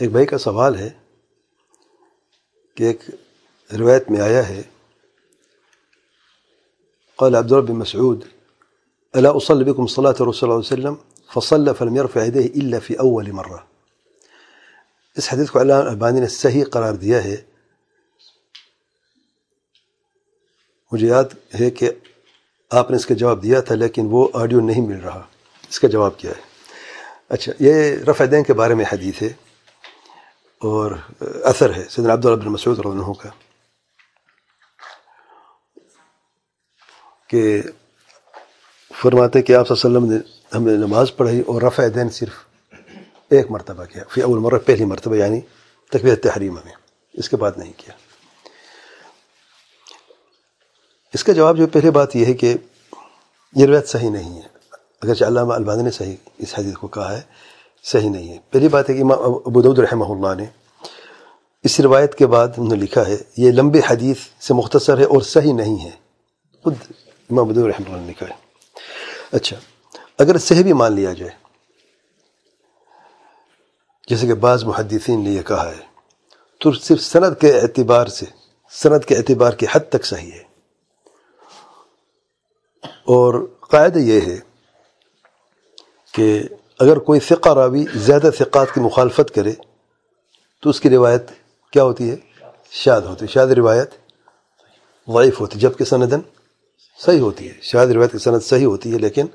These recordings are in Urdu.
ایک بھائی کا سوال ہے کہ ایک روایت میں آیا ہے، قال عبد بن مسعود، الا اصلي بكم صلاه الرسول صلى الله عليه وسلم فصلى فلم يرفع يديه الا في اول مره اس حدیث کو علامہ البانی نے صحیح قرار دیا ہے۔ مجھے یاد ہے کہ آپ نے اس کا جواب دیا تھا، لیکن وہ آڈیو نہیں مل رہا۔ اس کا جواب کیا ہے؟ اچھا یہ رفع دین کے بارے میں حدیث ہے۔ اور اثر ہے، سیدنا عبداللہ بن مسعود رضی اللہ کا، کہ فرماتے کہ آپ صلی اللہ علیہ وسلم نے ہمیں نماز پڑھائی اور رفع دین صرف ایک مرتبہ کیا، فی اول مرہ پہلی مرتبہ یعنی تقویت تحریمہ میں، اس کے بعد نہیں کیا۔ اس کا جواب جو پہلے بات یہ ہے کہ یہ روایت صحیح نہیں ہے، اگرچہ علامہ البانی نے صحیح اس حدیث کو کہا ہے صحیح نہیں ہے۔ پہلی بات ہے کہ امام ابو رحمہ اللہ نے اس روایت کے بعد انہوں نے لکھا ہے، یہ لمبے حدیث سے مختصر ہے اور صحیح نہیں ہے۔ خود امام ابو رحمہ اللہ نے لکھا ہے۔ اچھا اگر صحیح بھی مان لیا جائے، جیسے کہ بعض محدثین نے یہ کہا ہے، تو صرف سند کے اعتبار سے، سند کے اعتبار کی حد تک صحیح ہے۔ اور قاعدہ یہ ہے کہ اگر کوئی فقہ راوی زیادہ فقات کی مخالفت کرے، تو اس کی روایت کیا ہوتی ہے؟ شاد ہوتی ہے شاد روایت ضعیف ہوتی ہے، جبکہ سندن صحیح ہوتی ہے۔ شاد روایت کی سند صحیح ہوتی ہے، لیکن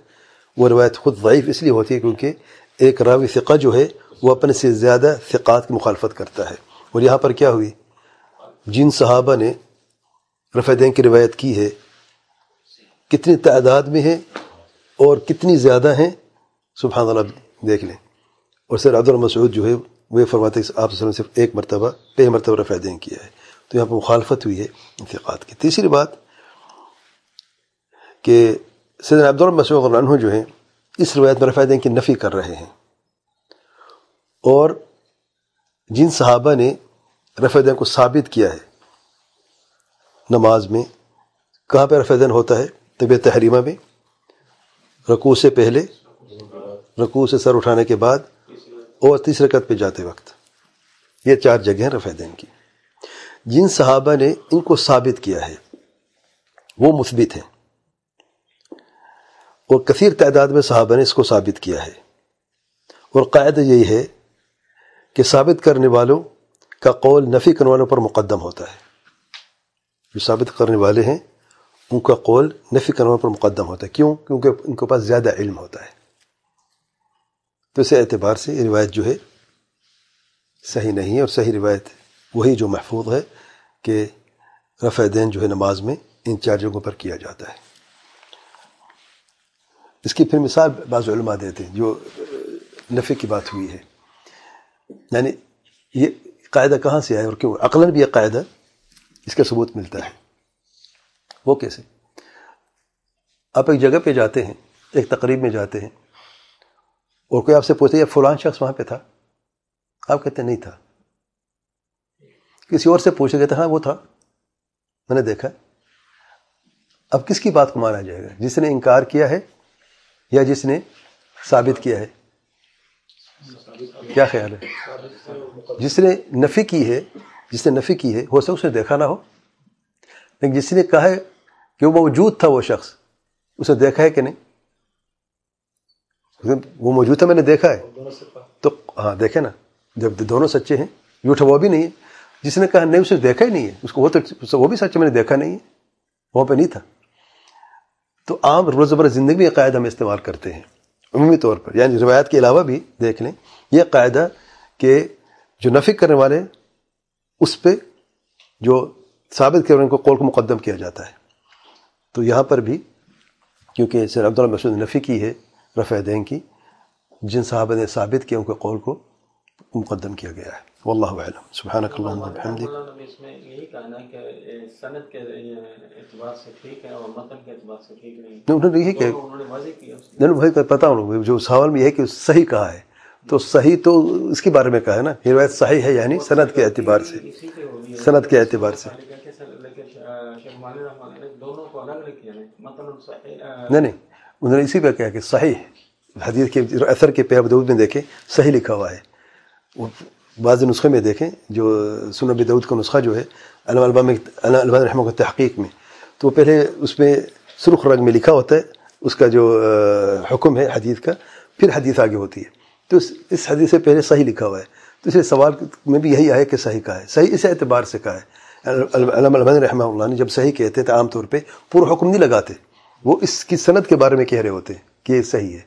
وہ روایت خود ضعیف اس لیے ہوتی ہے کیونکہ ایک راوی فقہ جو ہے، وہ اپنے سے زیادہ فقات کی مخالفت کرتا ہے۔ اور یہاں پر کیا ہوئی؟ جن صحابہ نے رفع دین کی روایت کی ہے، کتنی تعداد میں ہیں اور کتنی زیادہ ہیں سبحان اللہ دیکھ لیں۔ اور سر عبد المسعود جو ہے، وہ فرماتے ہیں آپ وسلم صرف ایک مرتبہ پہ مرتبہ رفع دین کیا ہے۔ تو یہاں پر مخالفت ہوئی ہے انتقاد کی۔ تیسری بات کہ سید عبد المسعود عنہ جو ہیں، اس روایت میں رفع دین کی نفی کر رہے ہیں۔ اور جن صحابہ نے رفع دین کو ثابت کیا ہے، نماز میں، کہاں پہ رفع دین ہوتا ہے؟ طبیعت تحریمہ میں، رکوع سے پہلے رکوع سے سر اٹھانے کے بعد اور تیسرے قد پہ جاتے وقت۔ یہ چار جگہیں رفع دین کی۔ جن صحابہ نے ان کو ثابت کیا ہے، وہ مثبت ہیں۔ اور کثیر تعداد میں صحابہ نے اس کو ثابت کیا ہے۔ اور قاعدہ یہی ہے کہ ثابت کرنے والوں کا قول نفی کرنے والوں پر مقدم ہوتا ہے۔ جو ثابت کرنے والے ہیں، ان کا قول نفی کرنے والوں پر مقدم ہوتا ہے۔ کیوں؟ کیونکہ ان کے پاس زیادہ علم ہوتا ہے۔ تو اسے اعتبار سے یہ روایت جو ہے صحیح نہیں ہے اور صحیح روایت وہی جو محفوظ ہے کہ رفع دین جو ہے نماز میں ان چار جگہوں پر کیا جاتا ہے۔ اس کی پھر مثال بعض علماء دیتے ہیں جو نفی کی بات ہوئی ہے۔ یعنی یہ قاعدہ کہاں سے آئے اور کیوں؟ عقلاً بھی یہ قاعدہ اس کا ثبوت ملتا ہے۔ وہ کیسے؟ آپ ایک جگہ پہ جاتے ہیں، ایک تقریب میں جاتے ہیں اور کوئی آپ سے پوچھتے فلان شخص وہاں پہ تھا؟ آپ کہتے نہیں تھا۔ کسی اور سے پوچھے گئے تھا ہاں وہ تھا۔ میں نے دیکھا۔ اب کس کی بات کو مانا جائے گا؟ جس نے انکار کیا ہے یا جس نے ثابت کیا ہے؟ کیا خیال ہے؟ جس نے نفی کی ہے، جس نے نفی کی ہے، ہو سکتا اس نے دیکھا نہ ہو۔ لیکن جس نے کہا ہے کہ وہ موجود تھا وہ شخص، اسے دیکھا ہے کہ نہیں؟ وہ موجود تھا میں نے دیکھا ہے۔ تو ہاں دیکھے نا جب دونوں سچے ہیں جھوٹا وہ بھی نہیں ہے۔ جس نے کہا نہیں اسے دیکھا ہی نہیں ہے۔ اس کو وہ تو وہ بھی سچ میں نے دیکھا نہیں ہے۔ وہاں پہ نہیں تھا۔ تو عام روزمرہ زندگی میں یہ قاعدہ ہم استعمال کرتے ہیں عمومی طور پر۔ یعنی روایت کے علاوہ بھی دیکھ لیں یہ قاعدہ کہ جو نفی کرنے والے اس پہ جو ثابت کرنے کو قول کو مقدم کیا جاتا ہے۔ تو یہاں پر بھی کیونکہ سر عبداللہ مسعود نے نفی کی ہے رفع دین کی جن صحابہ نے ثابت کیا ان کے قول کو مقدم کیا گیا ہے۔ واللہ اعلم۔ سبحانک اللہم وبحمدک اس میں یہی کہنا کہ سند کے اعتبار سے ٹھیک ہے اور متن کے اعتبار سے ٹھیک نہیں انہوں نے یہی کہ انہوں نے واضح کیا نہیں بھائی پتہ ہوں جو سوال میں یہ ہے کہ صحیح کہا ہے تو صحیح تو اس کے بارے میں کہا ہے نا یہ روایت صحیح ہے یعنی سند کے اعتبار سے۔ سند کے اعتبار سے۔ نے مطلب صحیح نہیں نہیں۔ انہوں نے اسی پہ کہا کہ صحیح حدیث کے اثر کے پیاب دود میں دیکھیں، صحیح لکھا ہوا ہے۔ وہ بعض نسخے میں دیکھیں جو سنب دعود کا نسخہ جو ہے، علامہ البانی علامہ رحمہ کے تحقیق میں۔ تو پہلے اس میں سرخ رنگ میں لکھا ہوتا ہے، اس کا جو حکم ہے حدیث کا، پھر حدیث آگے ہوتی ہے۔ تو اس حدیث سے پہلے صحیح لکھا ہوا ہے۔ تو اسے سوال میں بھی یہی آئے کہ صحیح کا ہے۔ صحیح اس اعتبار سے کہا ہے۔ علامہ البانی رحمہ اللہ نے جب صحیح کہتے تھے عام طور پہ، پورا حکم نہیں لگاتے۔ وہ اس کی صنعت کے بارے میں کہہ رہے ہوتے ہیں کہ یہ صحیح ہے۔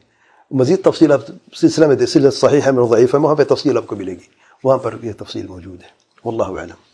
مزید تفصیل آپ سلسلہ میں سلسلہ صحیح ہے ضعیف ہے، وہاں پہ تفصیل آپ کو ملے گی۔ وہاں پر یہ تفصیل موجود ہے۔ واللہ علم